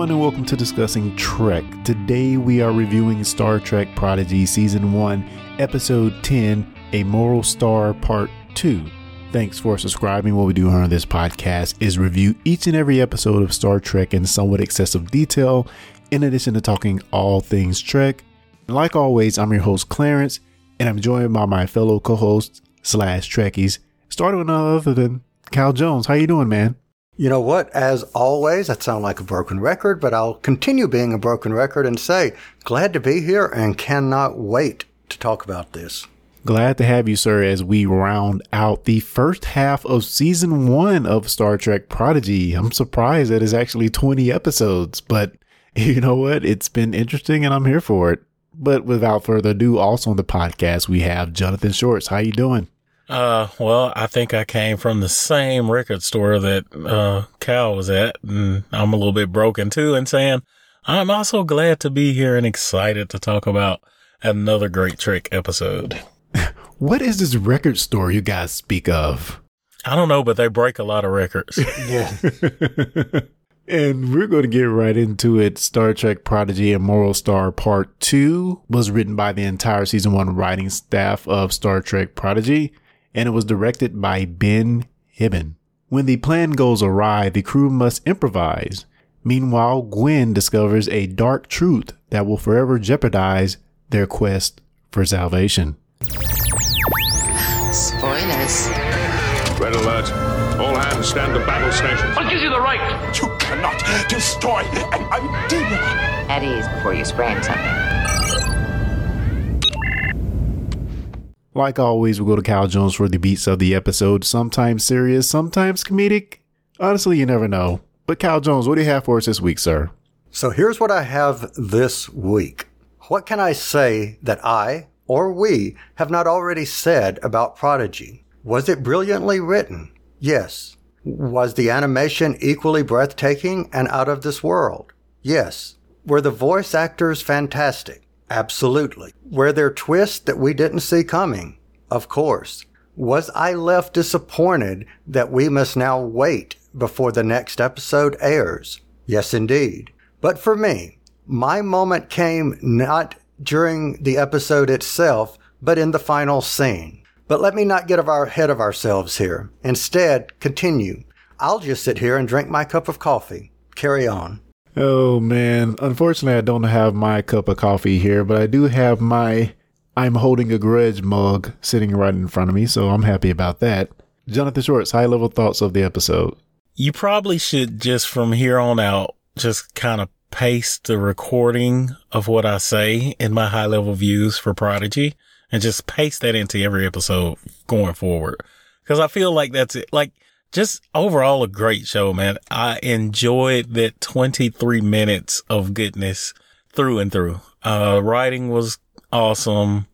everyone, and welcome to Discussing Trek. Today we are reviewing Star Trek Prodigy Season 1, Episode 10, A Moral Star Part 2. Thanks for subscribing. What we do on this podcast is review each and every episode of Star Trek in somewhat excessive detail, in addition to talking all things Trek. Like always, I'm your host, Clarence, and I'm joined by my fellow co-hosts slash Trekkies, starting with none other than Cal Jones. How you doing, man? You know what? As always, that sounds like a broken record, but I'll continue being a broken record and say, glad to be here and cannot wait to talk about this. Glad to have you, sir, as we round out the first half of season one of Star Trek Prodigy. I'm surprised that it's actually 20 episodes, but you know what? It's been interesting and I'm here for it. But without further ado, also on the podcast, we have Jonathan Shorts. How you doing? Uh, well, I think I came from the same record store that, uh, Cal was at, and I'm a little bit broken too, and saying, I'm also glad to be here and excited to talk about another great Trek episode. What is this record store you guys speak of? I don't know, but they break a lot of records. Yeah. And we're going to get right into it. Star Trek Prodigy and Moral Star Part 2 was written by the entire season 1 writing staff of Star Trek Prodigy, and it was directed by Ben Hibon. When the plan goes awry, the crew must improvise. Meanwhile, Gwen discovers a dark truth that will forever jeopardize their quest for salvation. Spoilers. Red alert. All hands stand to battle stations. What gives you the right? You cannot destroy an idea. At ease before you sprain something. Like always, we'll go to Cal Jones for the beats of the episode. Sometimes serious, sometimes comedic. Honestly, you never know. But Cal Jones, what do you have for us this week, sir? so here's what I have this week. What can I say that I or we have not already said about Prodigy? Was it brilliantly written? Yes. Was the animation equally breathtaking and out of this world? Yes. Were the voice actors fantastic? Absolutely. Were there twists that we didn't see coming? Of course. Was I left disappointed that we must now wait before the next episode airs? Yes, indeed. But for me, my moment came not during the episode itself, but in the final scene. But let me not get ahead of ourselves here. Instead, continue. I'll just sit here and drink my cup of coffee. Carry on. Oh man, unfortunately, I don't have my cup of coffee here, but I do have my I'm holding a grudge mug sitting right in front of me, so I'm happy about that. Jonathan Shorts, high level thoughts of the episode. you probably should just from here on out, just kind of paste the recording of what I say in my high level views for Prodigy and just paste that into every episode going forward. Cause I feel like that's it. Like just overall a great show, man. I enjoyed that 23 minutes of goodness through and through. Uh, writing was awesome.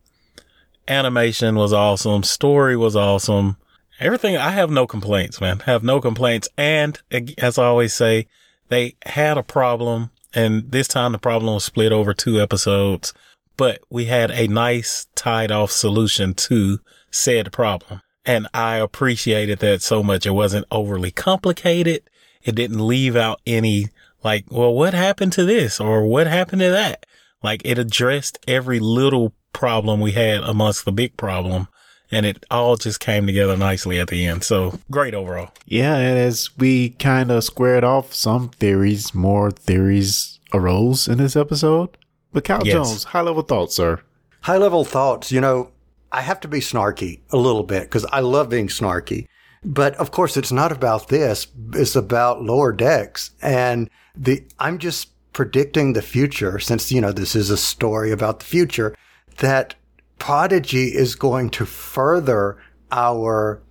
Animation was awesome. Story was awesome. Everything. I have no complaints, man. Have no complaints. And as I always say, they had a problem and this time the problem was split over two episodes, but we had a nice tied off solution to said problem. And I appreciated that so much. It wasn't overly complicated. It didn't leave out any like, well, what happened to this or what happened to that? Like it addressed every little problem we had amongst the big problem. And it all just came together nicely at the end. So great overall. Yeah, and as we kind of squared off some theories, more theories arose in this episode. But Cal Yes. Jones, high level thoughts, sir. High level thoughts, you know, I have to be snarky a little bit because I love being snarky. But of course, it's not about this. It's about lower decks. And the, I'm just predicting the future since, you know, this is a story about the future that Prodigy is going to further our,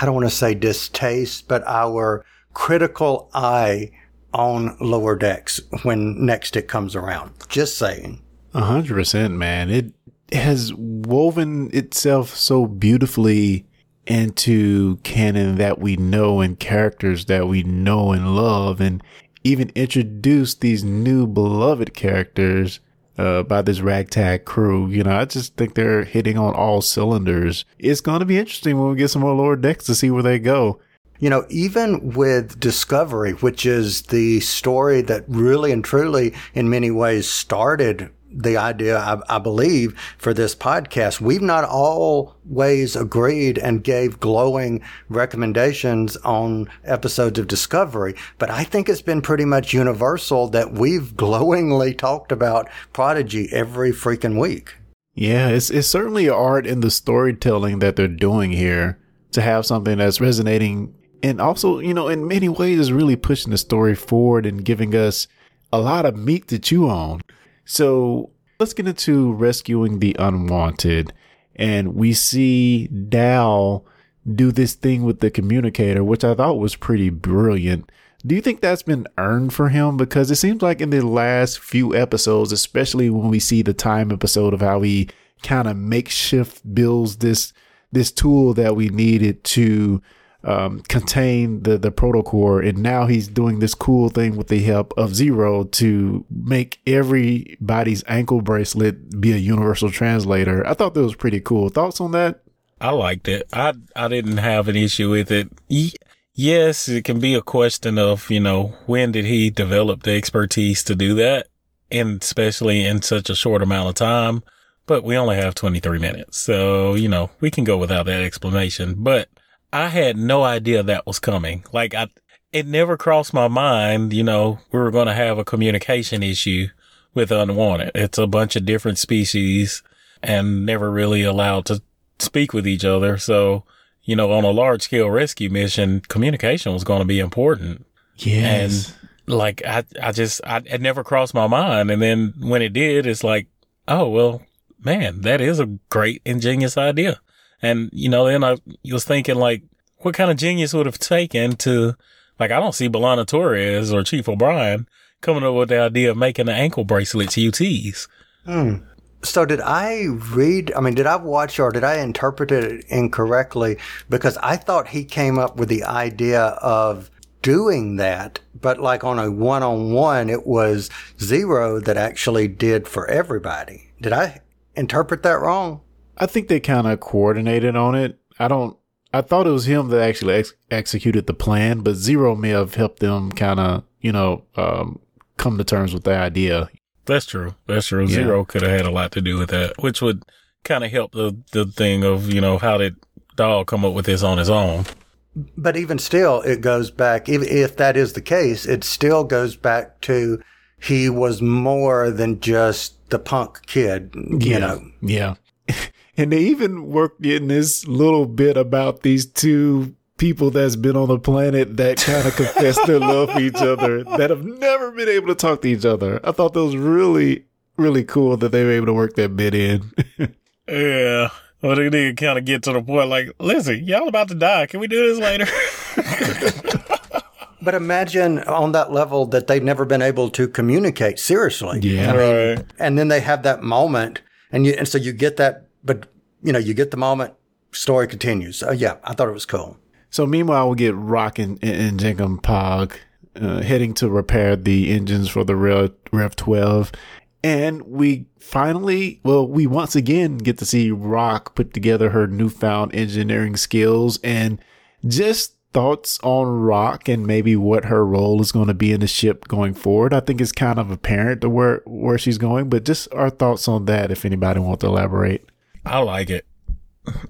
I don't want to say distaste, but our critical eye on lower decks when next it comes around. Just saying. A hundred percent, man. It has woven itself so beautifully into canon that we know and characters that we know and love, and even introduced these new beloved characters uh, by this ragtag crew. You know, I just think they're hitting on all cylinders. It's going to be interesting when we get some more lower decks to see where they go. You know, even with Discovery, which is the story that really and truly, in many ways, started the idea, I, I, believe, for this podcast. We've not always agreed and gave glowing recommendations on episodes of Discovery, but I think it's been pretty much universal that we've glowingly talked about Prodigy every freaking week. Yeah, it's it's certainly art in the storytelling that they're doing here to have something that's resonating and also, you know, in many ways is really pushing the story forward and giving us a lot of meat to chew on. So let's get into rescuing the unwanted. And we see Dal do this thing with the communicator, which I thought was pretty brilliant. Do you think that's been earned for him? Because it seems like in the last few episodes, especially when we see the time episode of how he kind of makeshift builds this this tool that we needed to um, contain the the protocore, and now he's doing this cool thing with the help of Zero to make everybody's ankle bracelet be a universal translator. I thought that was pretty cool. Thoughts on that? I liked it. I I didn't have an issue with it. Yes, it can be a question of you know when did he develop the expertise to do that, and especially in such a short amount of time. But we only have 23 minutes, so you know we can go without that explanation. But I had no idea that was coming. Like I, it never crossed my mind, you know, we were going to have a communication issue with unwanted. It's a bunch of different species and never really allowed to speak with each other. So, you know, on a large scale rescue mission, communication was going to be important. Yes. And like, I, I just, I, it never crossed my mind. And then when it did, it's like, oh, well, man, that is a great, ingenious idea. And, you know, then I was thinking like, what kind of genius would have taken to, like, I don't see B'Elanna Torres or Chief O'Brien coming up with the idea of making the ankle bracelets to UTs. Hmm. So did I read, I mean, did I watch or did I interpret it incorrectly? Because I thought he came up with the idea of doing that, but like on a one on one, it was zero that actually did for everybody. Did I interpret that wrong? I think they kind of coordinated on it. I don't. I thought it was him that actually ex- executed the plan, but Zero may have helped them kind of, you know, um, come to terms with the idea. That's true. That's true. Yeah. Zero could have had a lot to do with that, which would kind of help the the thing of you know how did Dal come up with this on his own. But even still, it goes back. If, if that is the case, it still goes back to he was more than just the punk kid. You yeah. know. Yeah. And they even worked in this little bit about these two people that's been on the planet that kind of confess their love for each other that have never been able to talk to each other. I thought that was really, really cool that they were able to work that bit in. yeah. Well, they did kind of get to the point like, listen, y'all about to die. Can we do this later? but imagine on that level that they've never been able to communicate seriously. Yeah. I mean, right. And then they have that moment and you, and so you get that but you know, you get the moment. Story continues. Uh, yeah, I thought it was cool. So meanwhile, we get Rok and, and Pog uh, heading to repair the engines for the Rev 12. And we finally, well, we once again get to see Rok put together her newfound engineering skills and just thoughts on Rok and maybe what her role is going to be in the ship going forward. I think it's kind of apparent to where, where she's going, but just our thoughts on that if anybody wants to elaborate. I like it.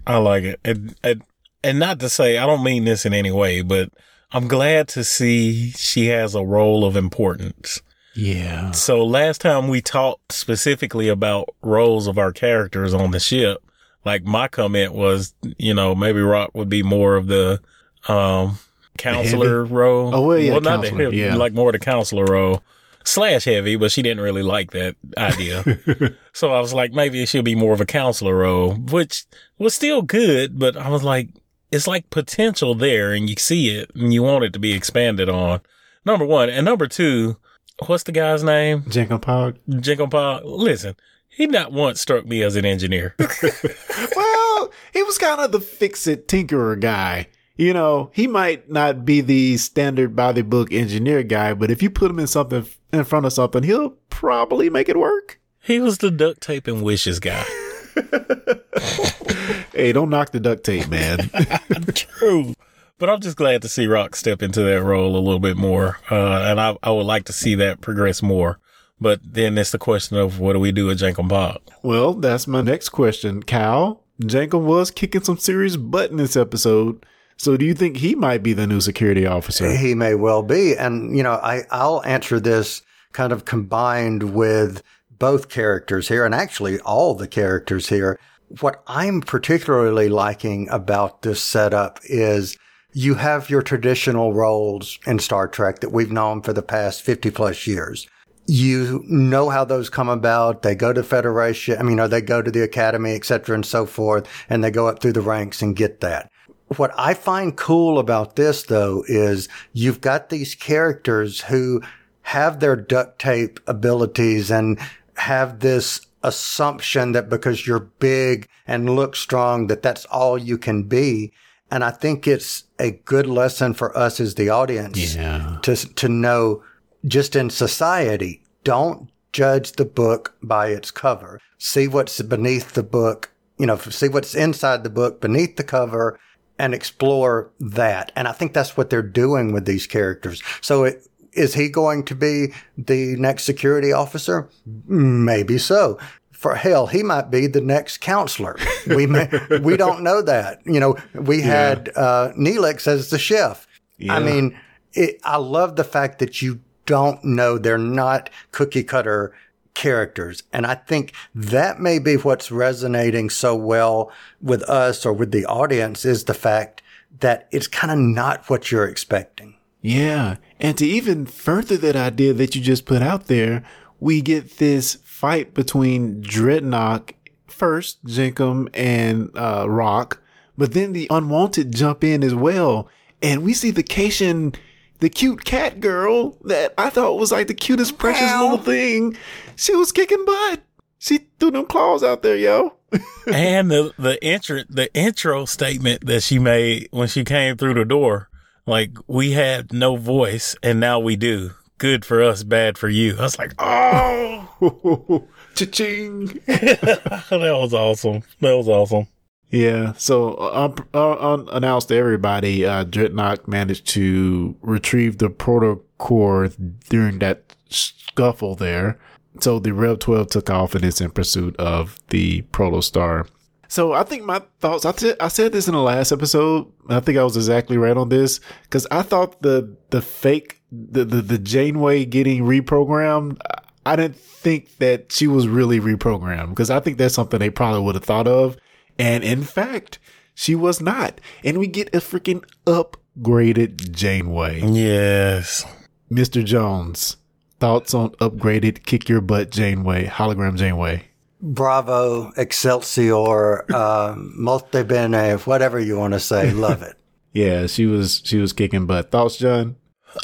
I like it. And, and, and not to say, I don't mean this in any way, but I'm glad to see she has a role of importance. Yeah. So last time we talked specifically about roles of our characters on the ship, like my comment was, you know, maybe Rok would be more of the, um, counselor role. Oh, well, yeah. Well, not the, yeah. like more the counselor role slash heavy, but she didn't really like that idea. so I was like, maybe it should be more of a counselor role, which was still good, but I was like, it's like potential there and you see it and you want it to be expanded on. Number one. And number two, what's the guy's name? Jankom Pog. Jankom Pog. Listen, he not once struck me as an engineer. well, he was kind of the fix it tinkerer guy you know, he might not be the standard by the book engineer guy, but if you put him in something in front of something, he'll probably make it work. He was the duct tape and wishes guy. hey, don't knock the duct tape, man. True. But I'm just glad to see Rok step into that role a little bit more. Uh, and I, I would like to see that progress more. But then it's the question of what do we do with Jankom Pog? Well, that's my next question. Cal, Jankom was kicking some serious butt in this episode. So do you think he might be the new security officer? He may well be. And, you know, I, I'll answer this kind of combined with both characters here and actually all the characters here. What I'm particularly liking about this setup is you have your traditional roles in Star Trek that we've known for the past 50 plus years. You know how those come about. They go to Federation, I mean, or they go to the Academy, et cetera, and so forth, and they go up through the ranks and get that. What I find cool about this, though, is you've got these characters who have their duct tape abilities and have this assumption that because you're big and look strong, that that's all you can be. And I think it's a good lesson for us as the audience Yeah. to, to know just in society, don't judge the book by its cover. See what's beneath the book, you know, see what's inside the book beneath the cover and explore that. And I think that's what they're doing with these characters. So it, is he going to be the next security officer? Maybe so. For hell, he might be the next counselor. We may, we don't know that. You know, we had uh, Neelix as the chef. Yeah. I mean, it, I love the fact that you don't know they're not cookie cutter characters. And I think that may be what's resonating so well with us or with the audience is the fact that it's kind of not what you're expecting. Yeah. And to even further that idea that you just put out there, we get this fight between Drednok, first Jankom and uh, Rok, but then the unwanted jump in as well. And we see the Caitian, the cute cat girl that I thought was like the cutest, precious little thing. She was kicking butt. She threw them claws out there, yo. and the the intro the intro statement that she made when she came through the door, like we had no voice and now we do. Good for us, bad for you. I was like, oh, Cha-ching. that was awesome. That was awesome. Yeah. So uh, uh, unannounced to everybody, uh, Drednok managed to retrieve the protocore during that scuffle there. So the Rev 12 took off and is in pursuit of the Protostar. So I think my thoughts, I said this in the last episode. I think I was exactly right on this because I thought the, the fake, the, the, the Janeway getting reprogrammed, I didn't think that she was really reprogrammed because I think that's something they probably would have thought of. And in fact, she was not. And we get a freaking upgraded Janeway. Yes. Mr. Jones, thoughts on upgraded kick your butt Janeway, hologram Janeway? Bravo, Excelsior, uh, Molte Bene, whatever you want to say. Love it. Yeah, she was she was kicking butt. Thoughts, John?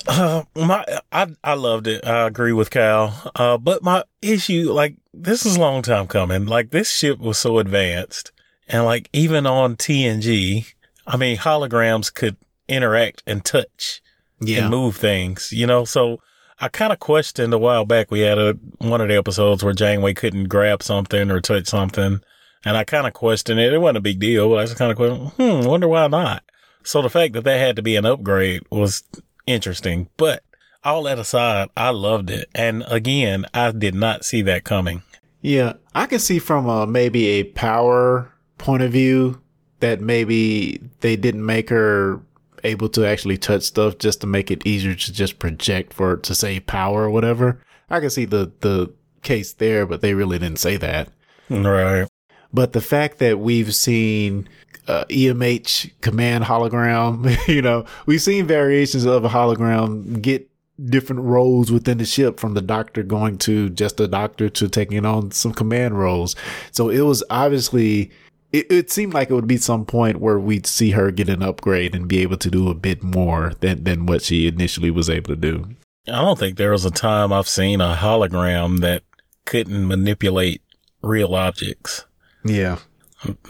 Uh, my, I, I loved it. I agree with Cal. Uh, but my issue, like, this is a long time coming. Like, this ship was so advanced. And like, even on TNG, I mean, holograms could interact and touch and move things, you know? So I kind of questioned a while back. We had a, one of the episodes where Janeway couldn't grab something or touch something. And I kind of questioned it. It wasn't a big deal, but I just kind of questioned, hmm, wonder why not? So the fact that that had to be an upgrade was interesting. But all that aside, I loved it. And again, I did not see that coming. Yeah, I can see from a, maybe a power point of view that maybe they didn't make her able to actually touch stuff just to make it easier to just project for to save power or whatever. I can see the the case there, but they really didn't say that. Right. But the fact that we've seen uh, EMH command hologram, you know, we've seen variations of a hologram get different roles within the ship from the doctor going to just a doctor to taking on some command roles. So it was obviously, it, it seemed like it would be some point where we'd see her get an upgrade and be able to do a bit more than, than what she initially was able to do. I don't think there was a time I've seen a hologram that couldn't manipulate real objects. Yeah.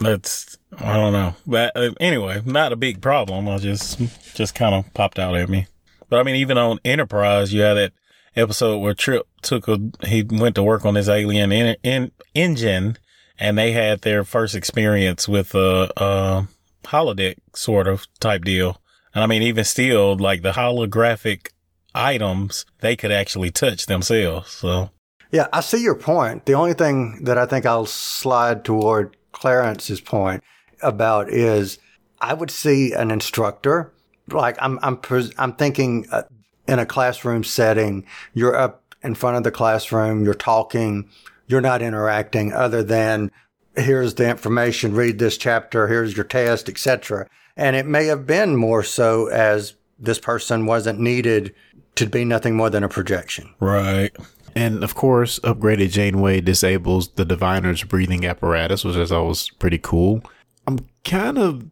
That's I don't know, but uh, anyway, not a big problem. I just just kind of popped out at me. But I mean, even on Enterprise, you had that episode where Trip took a he went to work on his alien in, in, engine, and they had their first experience with a, a holodeck sort of type deal. And I mean, even still, like the holographic items, they could actually touch themselves. So Yeah, I see your point. The only thing that I think I'll slide toward Clarence's point about is I would see an instructor like I'm I'm pres- I'm thinking uh, in a classroom setting, you're up in front of the classroom, you're talking, you're not interacting other than here's the information, read this chapter, here's your test, etc. And it may have been more so as this person wasn't needed to be nothing more than a projection. right. And of course, upgraded Janeway disables the diviner's breathing apparatus, which is always pretty cool. I'm kind of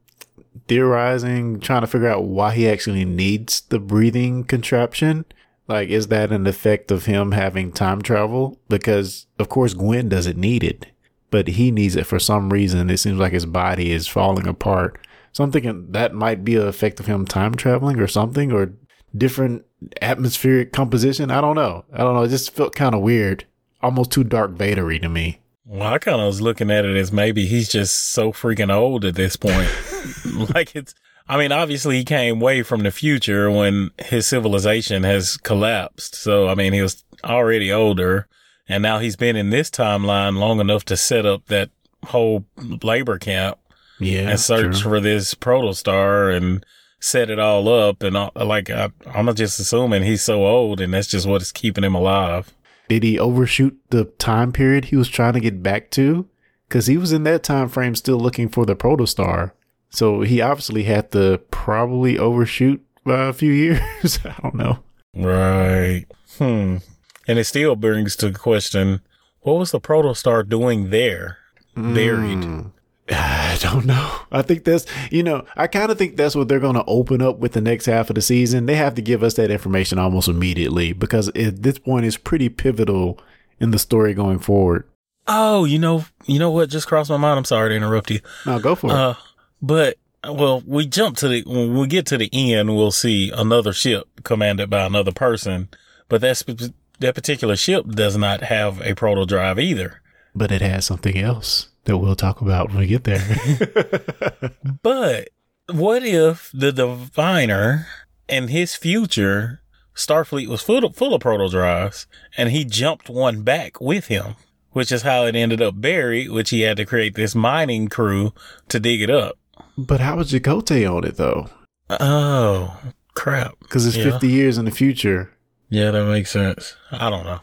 theorizing, trying to figure out why he actually needs the breathing contraption. Like, is that an effect of him having time travel? Because, of course, Gwen doesn't need it, but he needs it for some reason. It seems like his body is falling apart. So I'm thinking that might be an effect of him time traveling or something, or different atmospheric composition. I don't know. I don't know. It just felt kind of weird, almost too Dark Vadery to me. Well, I kind of was looking at it as maybe he's just so freaking old at this point. like it's, I mean, obviously he came way from the future when his civilization has collapsed. So, I mean, he was already older and now he's been in this timeline long enough to set up that whole labor camp Yeah, and search true. for this protostar and set it all up. And all, like, I, I'm just assuming he's so old and that's just what is keeping him alive. Did he overshoot the time period he was trying to get back to? Because he was in that time frame still looking for the protostar. So he obviously had to probably overshoot by a few years. I don't know. Right. Hmm. And it still brings to question what was the protostar doing there? Buried. Mm. I don't know. I think that's, you know, I kind of think that's what they're going to open up with the next half of the season. They have to give us that information almost immediately because at this point is pretty pivotal in the story going forward. Oh, you know, you know what just crossed my mind? I'm sorry to interrupt you. No, go for it. Uh, but well, we jump to the when we get to the end, we'll see another ship commanded by another person, but that sp- that particular ship does not have a proto drive either. But it has something else that we'll talk about when we get there. But what if the diviner and his future Starfleet was full of, full of proto drives and he jumped one back with him, which is how it ended up buried, which he had to create this mining crew to dig it up. But how was Chakotay on it though? Oh, crap. Because it's Yeah. 50 years in the future. Yeah, that makes sense. I don't know.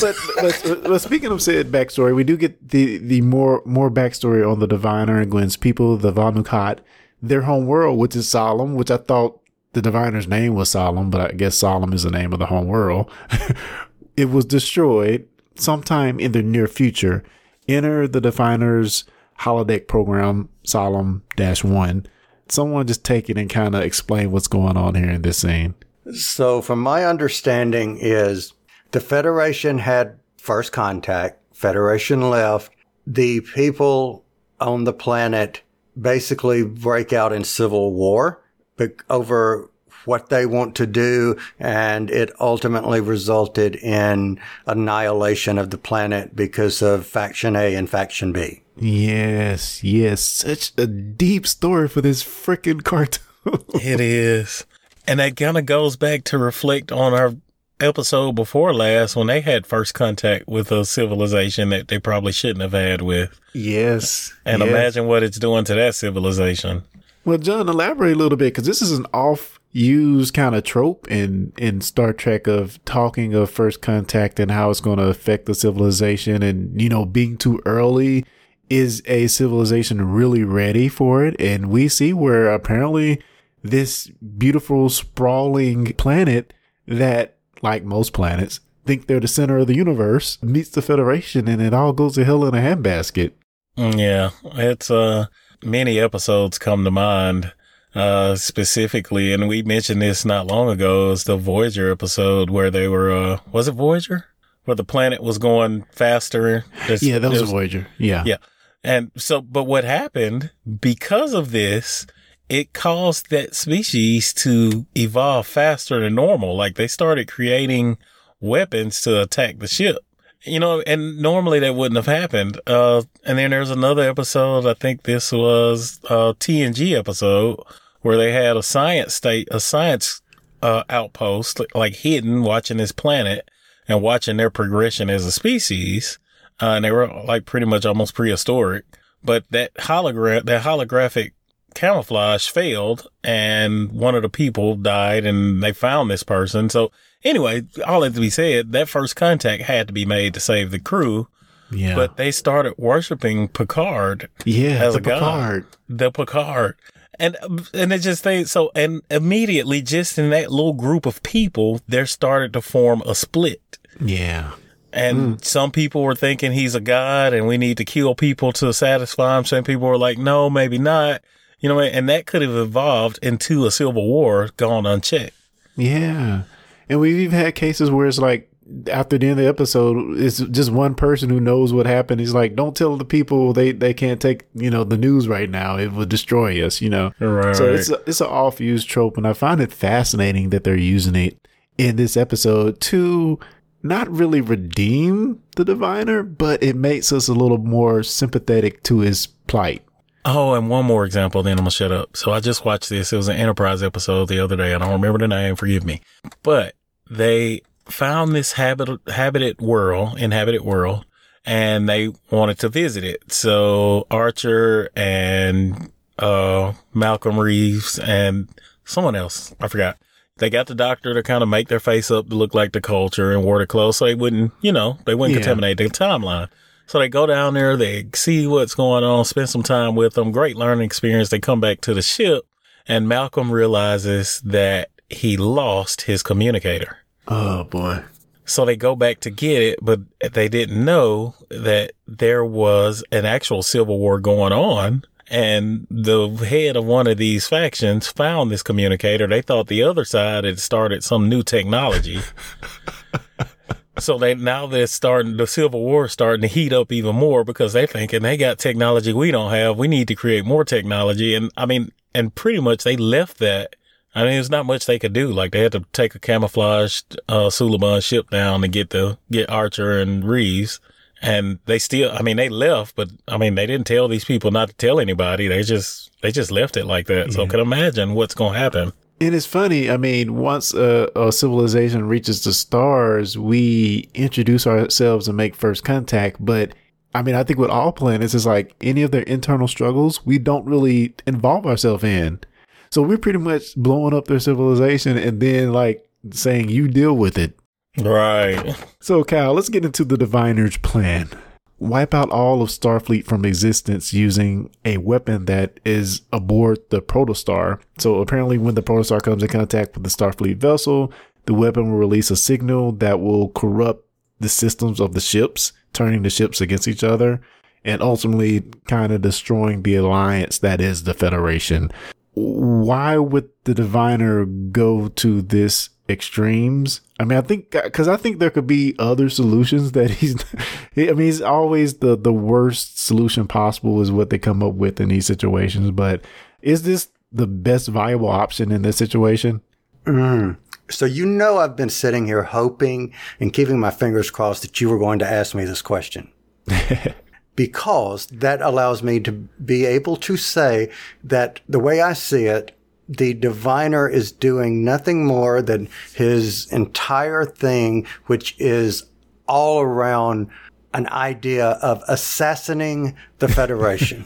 But, but, but speaking of said backstory, we do get the, the more more backstory on the Diviner and Gwen's people, the Vau N'Akat, their home world, which is Solum, which I thought the Diviner's name was Solum, but I guess Solum is the name of the home world. it was destroyed sometime in the near future. Enter the Diviner's holodeck program, Solum Dash One. Someone just take it and kind of explain what's going on here in this scene. So, from my understanding, is the Federation had first contact. Federation left. The people on the planet basically break out in civil war bec- over what they want to do, and it ultimately resulted in annihilation of the planet because of Faction A and Faction B. Yes, yes. Such a deep story for this freaking cartoon. It is. And that kind of goes back to reflect on our episode before last when they had first contact with a civilization that they probably shouldn't have had with. yes. And yes. imagine what it's doing to that civilization. Well, John, elaborate a little bit because this is an off used kind of trope in, in Star Trek of talking of first contact and how it's going to affect the civilization and, you know, being too early. Is a civilization really ready for it? And we see where apparently this beautiful, sprawling planet that, like most planets, think they're the center of the universe meets the Federation and it all goes to hell in a handbasket. Mm, Yeah, it's uh many episodes come to mind uh specifically and we mentioned this not long ago it's the Voyager episode where they were uh was it Voyager where the planet was going faster Yeah, that it was, Voyager. Yeah. yeah. And so, but what happened because of this, it caused that species to evolve faster than normal. Like they started creating weapons to attack the ship. You know, and normally that wouldn't have happened. Uh, and then there's another episode. I think this was, uh, TNG episode where they had a science state, a science uh, outpost, like hidden, watching this planet and watching their progression as a species. Uh, and they were like pretty much almost prehistoric. But that hologram, that holographic camouflage failed and one of the people died and they found this person. So anyway, all that to be said, that first contact had to be made to save the crew. Yeah. But they started worshiping Picard yeah, as the a god. The Picard. And and it just they so and immediately just in that little group of people, there started to form a split. Yeah. And hmm. some people were thinking he's a god and we need to kill people to satisfy him. Some people were like, no, maybe not. You know, and that could have evolved into a civil war gone unchecked. Yeah. And we've even had cases where it's like after the end of the episode, it's just one person who knows what happened. He's like, don't tell the people they, they can't take, you know, the news right now. It will destroy us, you know? Right. So it's a, it's an off used trope. And I find it fascinating that they're using it in this episode to not really redeem the diviner, but it makes us a little more sympathetic to his plight. Oh, and one more example, then I'm gonna shut up. So I just watched this. It was an Enterprise episode the other day. I don't remember the name. Forgive me. But they found this habit, habited world, inhabited world, and they wanted to visit it. So Archer and, uh, Malcolm Reeves and someone else, I forgot. They got the doctor to kind of make their face up to look like the culture and wore the clothes so they wouldn't, you know, they wouldn't Yeah. contaminate the timeline. So they go down there, they see what's going on, spend some time with them. Great learning experience. They come back to the ship and Malcolm realizes that he lost his communicator. Oh boy. So they go back to get it, but they didn't know that there was an actual civil war going on. And the head of one of these factions found this communicator. They thought the other side had started some new technology. so they now they're starting the civil war is starting to heat up even more because they're thinking they got technology we don't have. We need to create more technology. And I mean, and pretty much they left that I mean, there's not much they could do. Like they had to take a camouflaged uh, Suliban ship down to get the get Archer and Reeves, and they still. I mean, they left, but I mean, they didn't tell these people not to tell anybody. They just they just left it like that. So I can imagine what's going to happen. And it's funny. I mean, once a, a civilization reaches the stars, we introduce ourselves and make first contact. But I mean, I think with all planets, it's like any of their internal struggles, we don't really involve ourselves in. So we're pretty much blowing up their civilization and then like saying, you deal with it. Right. So, Kyle, let's get into the Diviner's plan. Wipe out all of Starfleet from existence using a weapon that is aboard the Protostar. So, apparently, when the Protostar comes in contact with the Starfleet vessel, the weapon will release a signal that will corrupt the systems of the ships, turning the ships against each other, and ultimately kind of destroying the alliance that is the Federation. Why would the Diviner go to this extremes? I mean, I think because I think there could be other solutions that he's. I mean, he's always the the worst solution possible is what they come up with in these situations. But is this the best viable option in this situation? Mm. So you know I've been sitting here hoping and keeping my fingers crossed that you were going to ask me this question. because that allows me to be able to say that the way I see it, the diviner is doing nothing more than his entire thing, which is all around an idea of assassinating the Federation.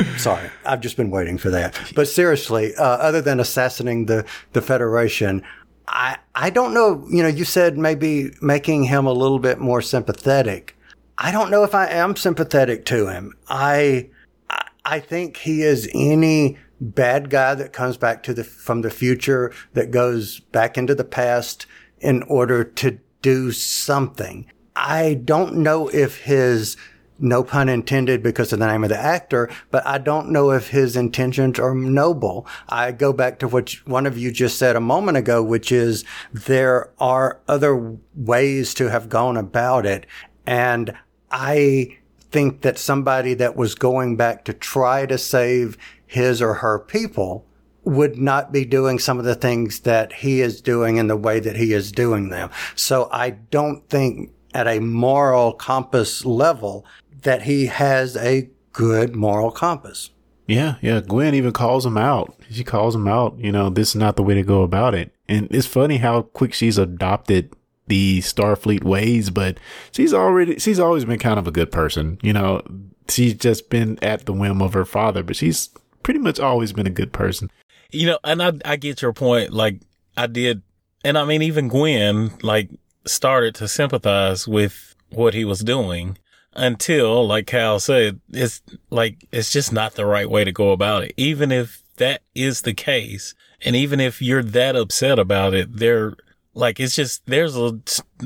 Sorry, I've just been waiting for that. But seriously, uh, other than assassinating the, the Federation, I, I don't know. You know, you said maybe making him a little bit more sympathetic. I don't know if I am sympathetic to him. I, I, I think he is any bad guy that comes back to the, from the future that goes back into the past in order to do something. I don't know if his no pun intended because of the name of the actor, but I don't know if his intentions are noble. I go back to what one of you just said a moment ago, which is there are other ways to have gone about it. And I think that somebody that was going back to try to save his or her people would not be doing some of the things that he is doing in the way that he is doing them. So I don't think at a moral compass level that he has a good moral compass. Yeah, yeah. Gwen even calls him out. She calls him out. You know, this is not the way to go about it. And it's funny how quick she's adopted the Starfleet ways, but she's already she's always been kind of a good person. You know, she's just been at the whim of her father, but she's pretty much always been a good person. You know, and I I get your point. Like I did, and I mean even Gwen like started to sympathize with what he was doing until, like Cal said, it's like it's just not the right way to go about it. Even if that is the case, and even if you're that upset about it, there like it's just there's a,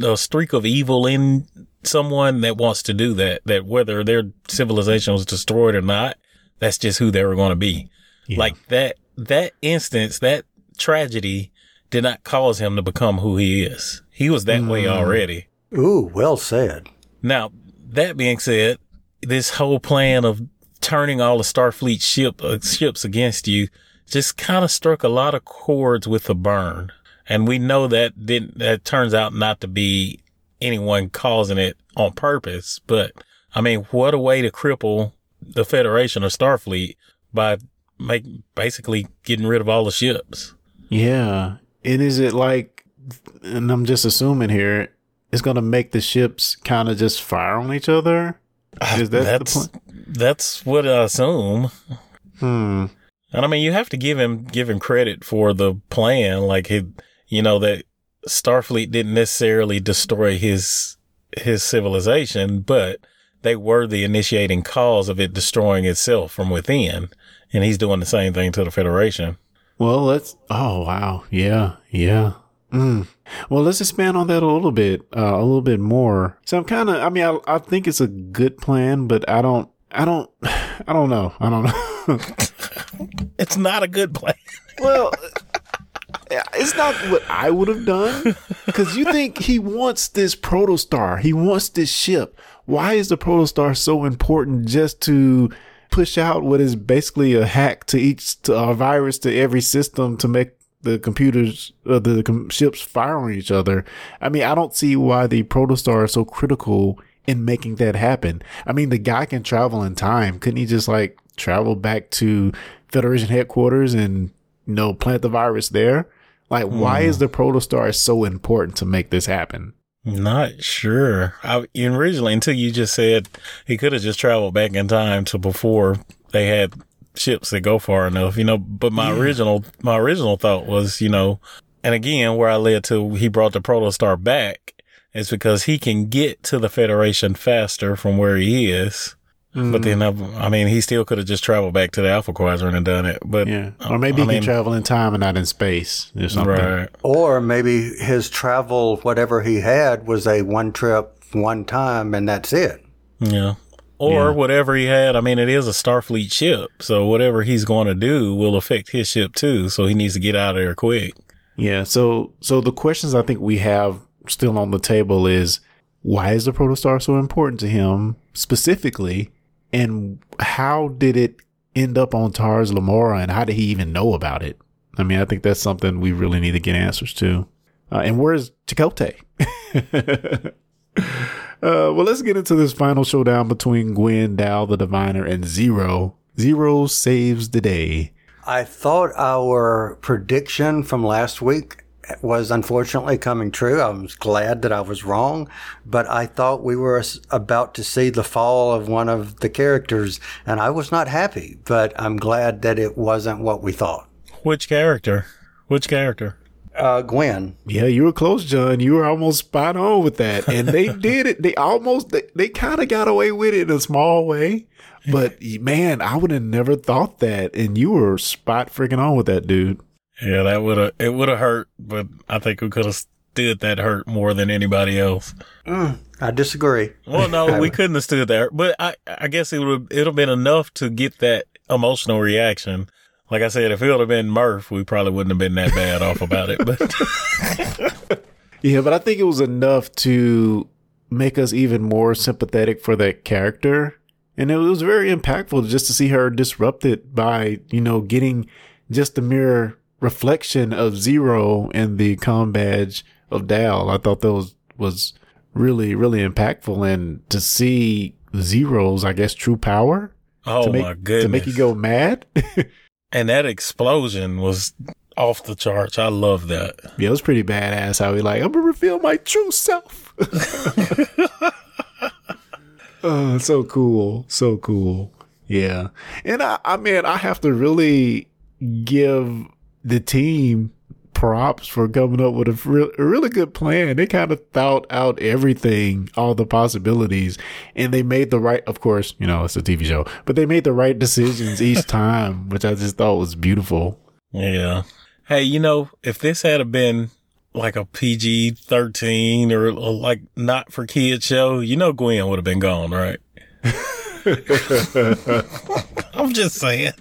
a streak of evil in someone that wants to do that. That whether their civilization was destroyed or not, that's just who they were going to be. Yeah. Like that that instance, that tragedy did not cause him to become who he is. He was that way already. Ooh, well said. Now, that being said, this whole plan of turning all the Starfleet ship uh, ships against you just kind of struck a lot of chords with the burn. And we know that didn't, that turns out not to be anyone causing it on purpose. But I mean, what a way to cripple the Federation or Starfleet by make, basically getting rid of all the ships. Yeah. And is it like, and I'm just assuming here, it's going to make the ships kind of just fire on each other? Is that the that's, point? that's what I assume. Hmm. And I mean, you have to give him give him credit for the plan. Like he, you know, that Starfleet didn't necessarily destroy his his civilization, but they were the initiating cause of it destroying itself from within. And he's doing the same thing to the Federation. Well, let's. Oh wow, yeah, yeah. Mm. Well, let's expand on that a little bit, uh, a little bit more. So I'm kind of. I mean, I, I think it's a good plan, but I don't. I don't. I don't know. I don't know. It's not a good plan. well, it's not what I would have done because you think he wants this protostar. He wants this ship. Why is the protostar so important just to push out what is basically a hack to each to a virus to every system to make the computers uh, the com- ships fire on each other? I mean, I don't see why the protostar is so critical in making that happen. I mean, the guy can travel in time. Couldn't he just like travel back to Federation headquarters and you know plant the virus there? Like, why is the protostar so important to make this happen? Not sure. I originally until you just said he could have just traveled back in time to before they had ships that go far enough, you know. But my original my original thought was, you know, and again where I led to he brought the protostar back is because he can get to the Federation faster from where he is. But then, I, I mean, he still could have just traveled back to the Alpha Quadrant and done it. But Yeah, or maybe I he mean, can travel in time and not in space or something. Right. Or maybe his travel, whatever he had, was a one trip, one time, and that's it. Yeah. Or whatever he had. I mean, it is a Starfleet ship. So whatever he's going to do will affect his ship too. So he needs to get out of there quick. Yeah. So, so the questions I think we have still on the table is why is the protostar so important to him specifically, and how did it end up on Tars Lamora, and how did he even know about it? I mean, I think that's something we really need to get answers to. Uh, and where's Chakotay? uh, well, let's get into this final showdown between Gwen, Dal, the Diviner, and Zero. Zero saves the day. I thought our prediction from last week was unfortunately coming true. I was glad that I was wrong, but I thought we were about to see the fall of one of the characters, and I was not happy, but I'm glad that it wasn't what we thought. Which character? Which character? Uh, Gwen, Yeah, you were close, John. You were almost spot on with that. And they did it. They almost, they, they kind of got away with it in a small way. But man, I would have never thought that. And you were spot freaking on with that, dude. Yeah, that would have, it would have hurt, but I think we could have stood that hurt more than anybody else. Mm, I disagree. Well, no, we couldn't have stood there, but I, I guess it would, it'll been enough to get that emotional reaction. Like I said, if it would have been Murf, we probably wouldn't have been that bad off about it, but Yeah, but I think it was enough to make us even more sympathetic for that character. And it was very impactful just to see her disrupted by, you know, getting just the mere reflection of Zero and the com badge of Dal. I thought that was, was really, really impactful. And to see Zero's, I guess, true power Oh make, my goodness. To make you go mad. And that explosion was off the charts. I love that. yeah, it was pretty badass how he like, I'm gonna reveal my true self. oh, so cool. So cool. Yeah. And I, I mean, I have to really give the team props for coming up with a, re- a really good plan. They kind of thought out everything, all the possibilities, and they made the right, of course, you know, it's a TV show, but they made the right decisions each time, which I just thought was beautiful. Yeah. Hey, you know, if this had been like a PG 13 or, or like not for kids show, you know, Gwen would have been gone, right? I'm just saying.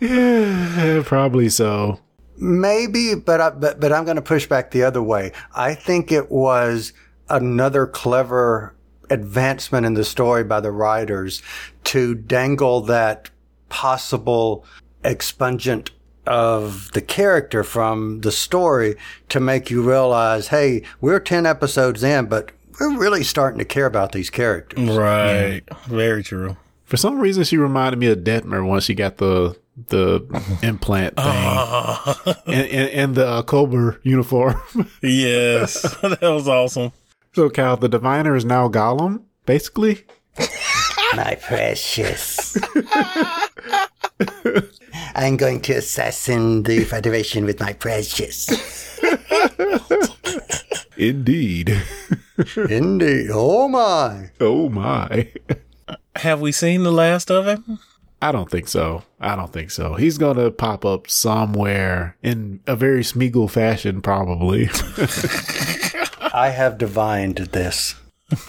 Yeah, probably so. Maybe, but I, but but I'm going to push back the other way. I think it was another clever advancement in the story by the writers to dangle that possible expungent of the character from the story to make you realize, hey, we're 10 episodes in, but we're really starting to care about these characters. Right. Very true. For some reason, she reminded me of Detmer once she got the the implant thing and, and, and the uh, Cobra uniform. Yes. that was awesome. so, Cal, the diviner is now Gollum, basically. My precious. I'm going to assassin the Federation with my precious. Indeed. Indeed. Oh my. oh my. Have we seen the last of him? I don't think so. I don't think so. He's gonna pop up somewhere in a very Smeagol fashion, probably. I have divined this.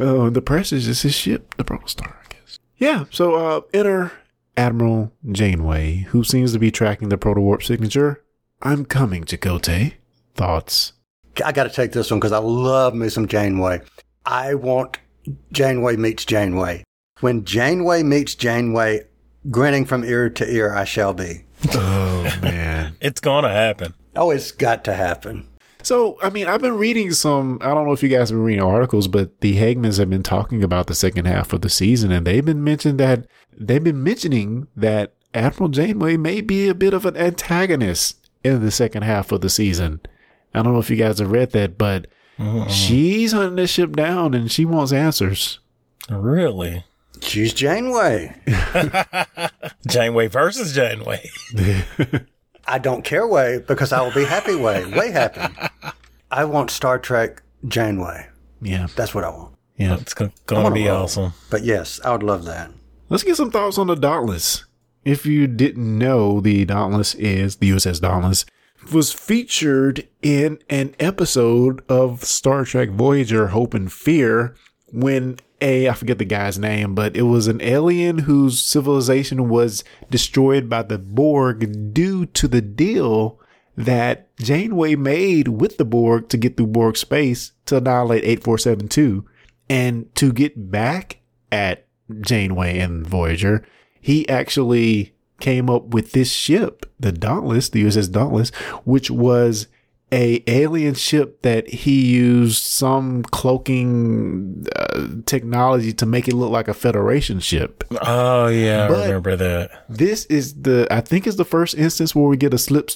oh, the Precious is his ship, the Purple Star, I guess. Yeah. So, uh, enter Admiral Janeway, who seems to be tracking the proto warp signature. I'm coming, Chakotay. Thoughts? I got to take this one because I love me some Janeway. I want Janeway meets Janeway. When Janeway meets Janeway, grinning from ear to ear, I shall be. Oh man. It's gonna happen. Oh, it's got to happen. So, I mean, I've been reading some, I don't know if you guys have been reading articles, but the Hagemans have been talking about the second half of the season and they've been mentioning that, they've been mentioning that Admiral Janeway may be a bit of an antagonist in the second half of the season. I don't know if you guys have read that, but mm-hmm. she's hunting this ship down and she wants answers. Really? She's Janeway. Janeway versus Janeway. I don't care way because I will be happy way, way happy. I want Star Trek Janeway. Yeah. That's what I want. Yeah. It's gonna be roll. awesome. But yes, I would love that. Let's get some thoughts on the Dauntless. If you didn't know, the Dauntless is the USS Dauntless was featured in an episode of Star Trek Voyager Hope and Fear when a I forget the guy's name, but it was an alien whose civilization was destroyed by the Borg due to the deal that Janeway made with the Borg to get through Borg space to annihilate 8472 and to get back at Janeway and Voyager, he actually came up with this ship, the Dauntless, the USS Dauntless, which was a alien ship that he used some cloaking uh, technology to make it look like a Federation ship. Oh yeah, But- I remember that. This is the I think is the first instance where we get a slip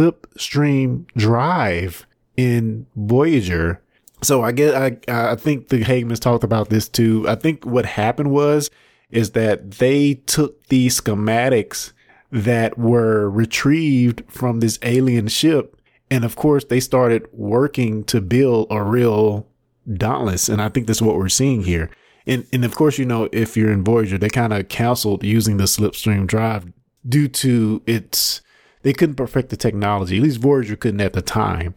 slipstream drive in Voyager. So I get I I think the Hagemans talked about this too. I think what happened was is that they took the schematics that were retrieved from this alien ship and of course they started working to build a real dauntless and I think that's what we're seeing here. And and of course, you know, if you're in Voyager, they kind of canceled using the slipstream drive due to its they couldn't perfect the technology. At least Voyager couldn't at the time.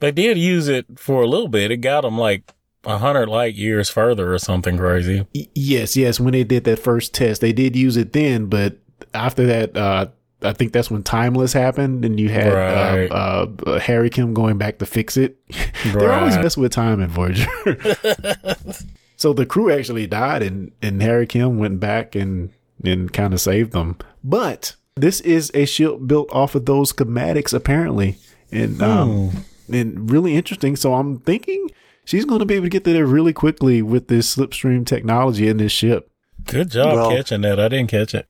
They did use it for a little bit. It got them like a hundred light years further or something crazy. Yes, yes, when they did that first test, they did use it then, but after that uh I think that's when Timeless happened, and you had Right. uh, uh, Harry Kim going back to fix it. They're always messing with time in Voyager. so the crew actually died, and and Harry Kim went back and and kind of saved them. But this is a ship built off of those schematics, apparently, and um, and really interesting. So I'm thinking she's going to be able to get there really quickly with this slipstream technology in this ship. Good job Well- catching that. I didn't catch it.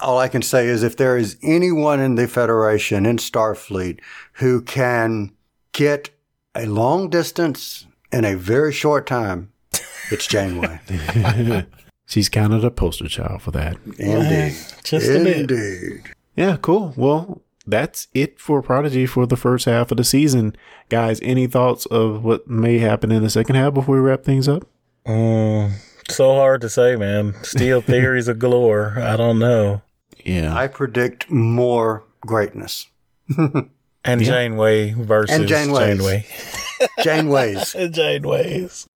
All I can say is if there is anyone in the Federation, in Starfleet, who can get a long distance in a very short time, it's Janeway. She's kind of the poster child for that. Indeed. Just a bit. Indeed. Yeah, cool. Well, that's it for Prodigy for the first half of the season. Guys, any thoughts of what may happen in the second half before we wrap things up? Mm, so hard to say, man. Still theories of galore. I don't know. Yeah. I predict more greatness. And Janeway versus And Janeways. Janeway. Janeways. And Janeways.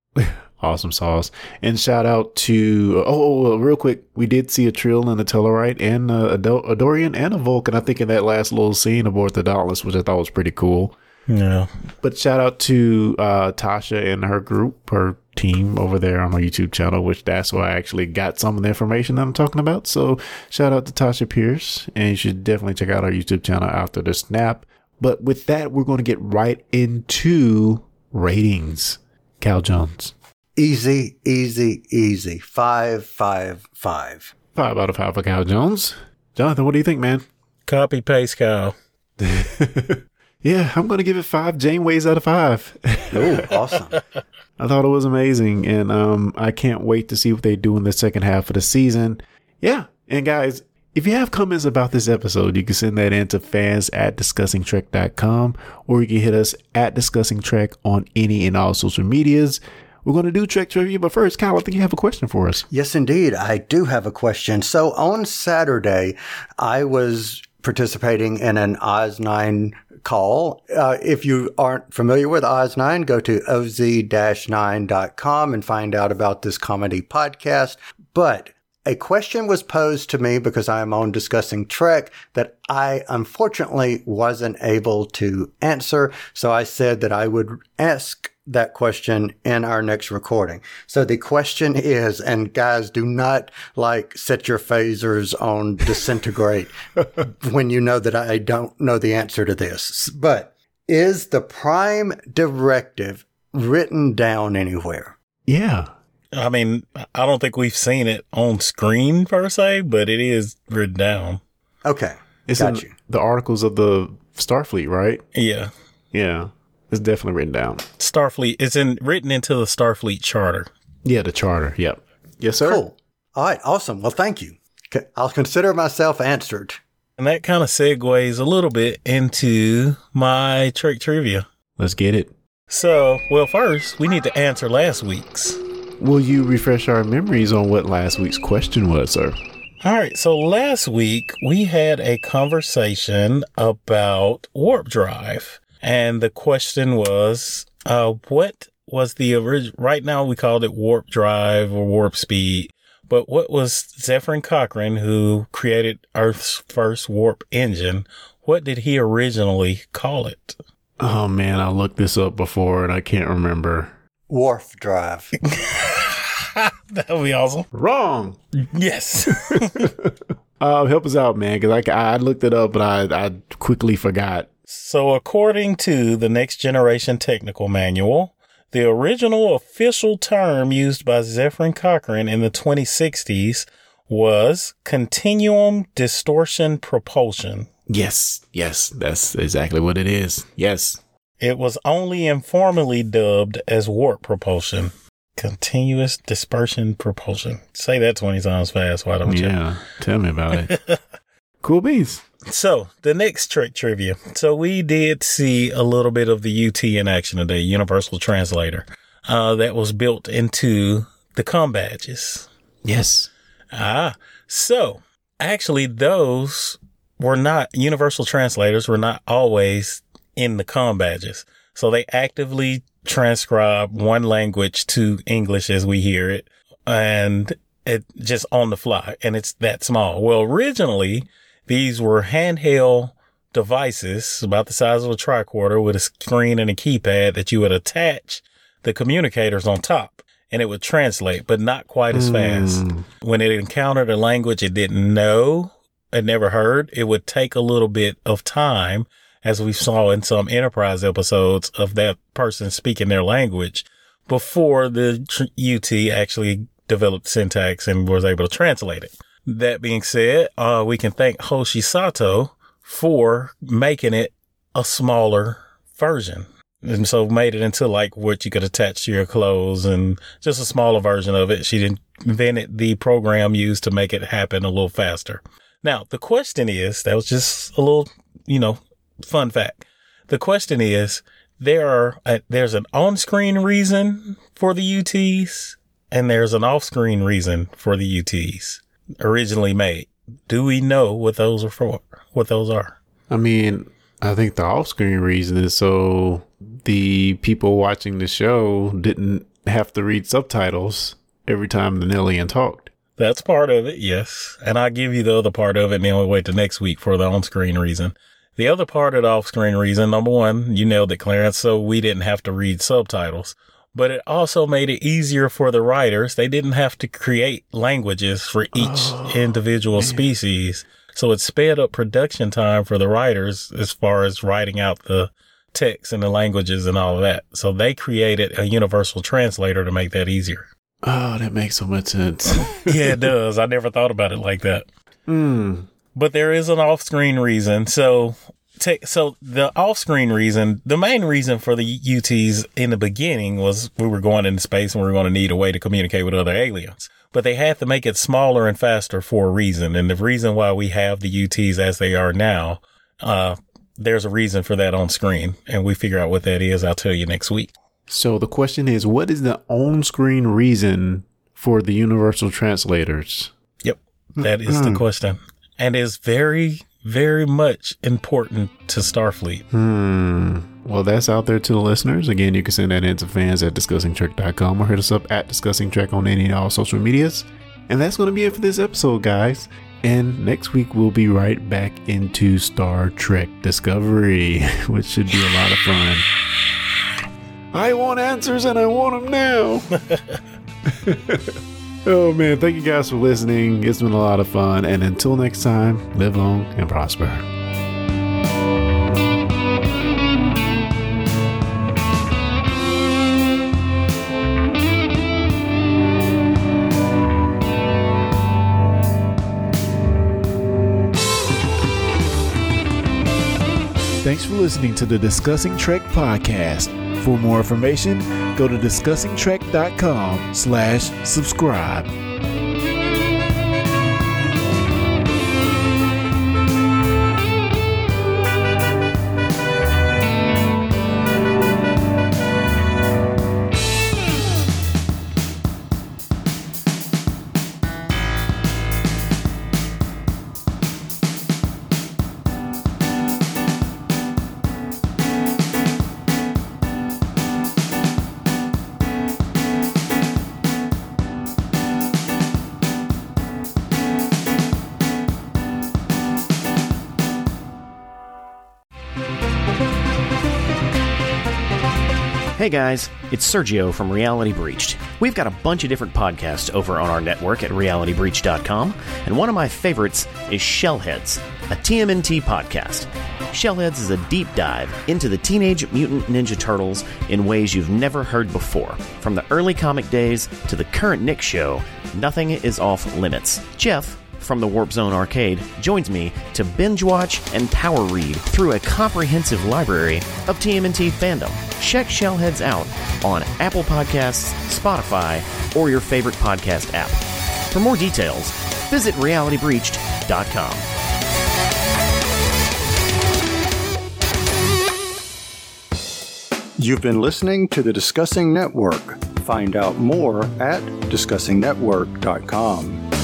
Awesome sauce. And shout out to, oh, oh, oh, real quick, we did see a Trill and a Tellarite and a, a, a Dorian and a Vulcan, I think, in that last little scene aboard the Dauntless, which I thought was pretty cool. Yeah. But shout out to uh, Tasha and her group, her team over there on our YouTube channel, which that's where I actually got some of the information that I'm talking about. So shout out to Tasha Pierce, and you should definitely check out our YouTube channel after the snap. But with that, we're going to get right into ratings. Cal Jones, Easy, easy, easy. Five, five, five. five out of five for Cal Jones. Jonathan, what do you think, man? Copy paste Cal. Yeah, I'm going to give it five Janeways out of five. Oh, awesome. I thought it was amazing, and um, I can't wait to see what they do in the second half of the season. Yeah, and guys, if you have comments about this episode, you can send that in to fans at discussingtrek.com, or you can hit us at discussing trek on any and all social medias. We're going to do Trek trivia, but first, Kyle, I think you have a question for us. Yes, indeed. I do have a question. So on Saturday, I was participating in an Oz9 call. Uh, if you aren't familiar with Oz9, go to oz-9.com and find out about this comedy podcast. But a question was posed to me because I am on discussing Trek that I unfortunately wasn't able to answer. So I said that I would ask that question in our next recording. So the question is, and guys, do not like set your phasers on disintegrate when you know that I don't know the answer to this. But is the prime directive written down anywhere? Yeah. I mean, I don't think we've seen it on screen per se, but it is written down. Okay. It's got in you. the articles of the Starfleet, right? Yeah. Yeah. It's definitely written down. Starfleet it's in written into the Starfleet charter. Yeah, the charter. Yep. Yes, sir. Cool. All right. Awesome. Well, thank you. I'll consider myself answered. And that kind of segues a little bit into my trick trivia. Let's get it. So, well, first, we need to answer last week's. Will you refresh our memories on what last week's question was, sir? All right. So last week we had a conversation about warp drive, and the question was, uh, what was the original? Right now we called it warp drive or warp speed, but what was Zefram Cochrane, who created Earth's first warp engine? What did he originally call it? Oh man, I looked this up before and I can't remember. Warp drive. That would be awesome. Wrong. Yes. Uh, help us out, man, because I, I looked it up, but I, I quickly forgot. So, according to the Next Generation Technical Manual, the original official term used by Zefram Cochrane in the 2060s was continuum distortion propulsion. Yes, yes, that's exactly what it is. Yes. It was only informally dubbed as warp propulsion. Continuous dispersion propulsion. Say that 20 times fast, why don't you? Yeah. Tell me about it. cool beans. So the next trick trivia. So we did see a little bit of the UT in action today, Universal Translator, uh, that was built into the com badges. Yes. Ah, so actually those were not universal translators were not always in the com badges. So they actively transcribe one language to English as we hear it and it just on the fly and it's that small. Well, originally these were handheld devices about the size of a tricorder with a screen and a keypad that you would attach the communicators on top and it would translate, but not quite as fast. Hmm. When it encountered a language it didn't know, it never heard, it would take a little bit of time, as we saw in some enterprise episodes of that person speaking their language before the UT actually developed syntax and was able to translate it. That being said, uh, we can thank Hoshi Sato for making it a smaller version. And so made it into like what you could attach to your clothes and just a smaller version of it. She invented the program used to make it happen a little faster. Now, the question is, that was just a little, you know, fun fact. The question is, there are, a, there's an on-screen reason for the UTs and there's an off-screen reason for the UTs originally made. Do we know what those are for? What those are? I mean, I think the off-screen reason is so the people watching the show didn't have to read subtitles every time the Nillian talked. That's part of it, yes. And I give you the other part of it, and then we wait till next week for the on-screen reason. The other part of the off-screen reason, number one, you nailed it, Clarence, so we didn't have to read subtitles. But it also made it easier for the writers. They didn't have to create languages for each oh, individual man. species. So it sped up production time for the writers as far as writing out the text and the languages and all of that. So they created a universal translator to make that easier. Oh, that makes so much sense. yeah, it does. I never thought about it like that. Hmm. But there is an off-screen reason. So, take so the off-screen reason, the main reason for the UTs in the beginning was we were going into space and we were going to need a way to communicate with other aliens. But they had to make it smaller and faster for a reason. And the reason why we have the UTs as they are now, uh, there's a reason for that on screen. And we figure out what that is. I'll tell you next week. So the question is, what is the on-screen reason for the universal translators? Yep, that is the hmm. question, and is very, very much important to Starfleet. Hmm. Well, that's out there to the listeners. Again, you can send that in to fans at discussingtrek.com or hit us up at Discussing Trek on any and all social medias. And that's going to be it for this episode, guys. And next week, we'll be right back into Star Trek Discovery, which should be a lot of fun. I want answers and I want them now. oh man, thank you guys for listening. It's been a lot of fun. And until next time, live long and prosper. Thanks for listening to the Discussing Trek podcast. For more information, go to discussingtrek.com slash subscribe. Hey guys, it's Sergio from Reality Breached. We've got a bunch of different podcasts over on our network at realitybreach.com, and one of my favorites is Shellheads, a TMNT podcast. Shellheads is a deep dive into the Teenage Mutant Ninja Turtles in ways you've never heard before. From the early comic days to the current Nick show, nothing is off limits. Jeff, from the Warp Zone Arcade joins me to binge watch and power read through a comprehensive library of TMNT fandom. Check Shellheads out on Apple Podcasts, Spotify, or your favorite podcast app. For more details, visit realitybreached.com. You've been listening to the Discussing Network. Find out more at discussingnetwork.com.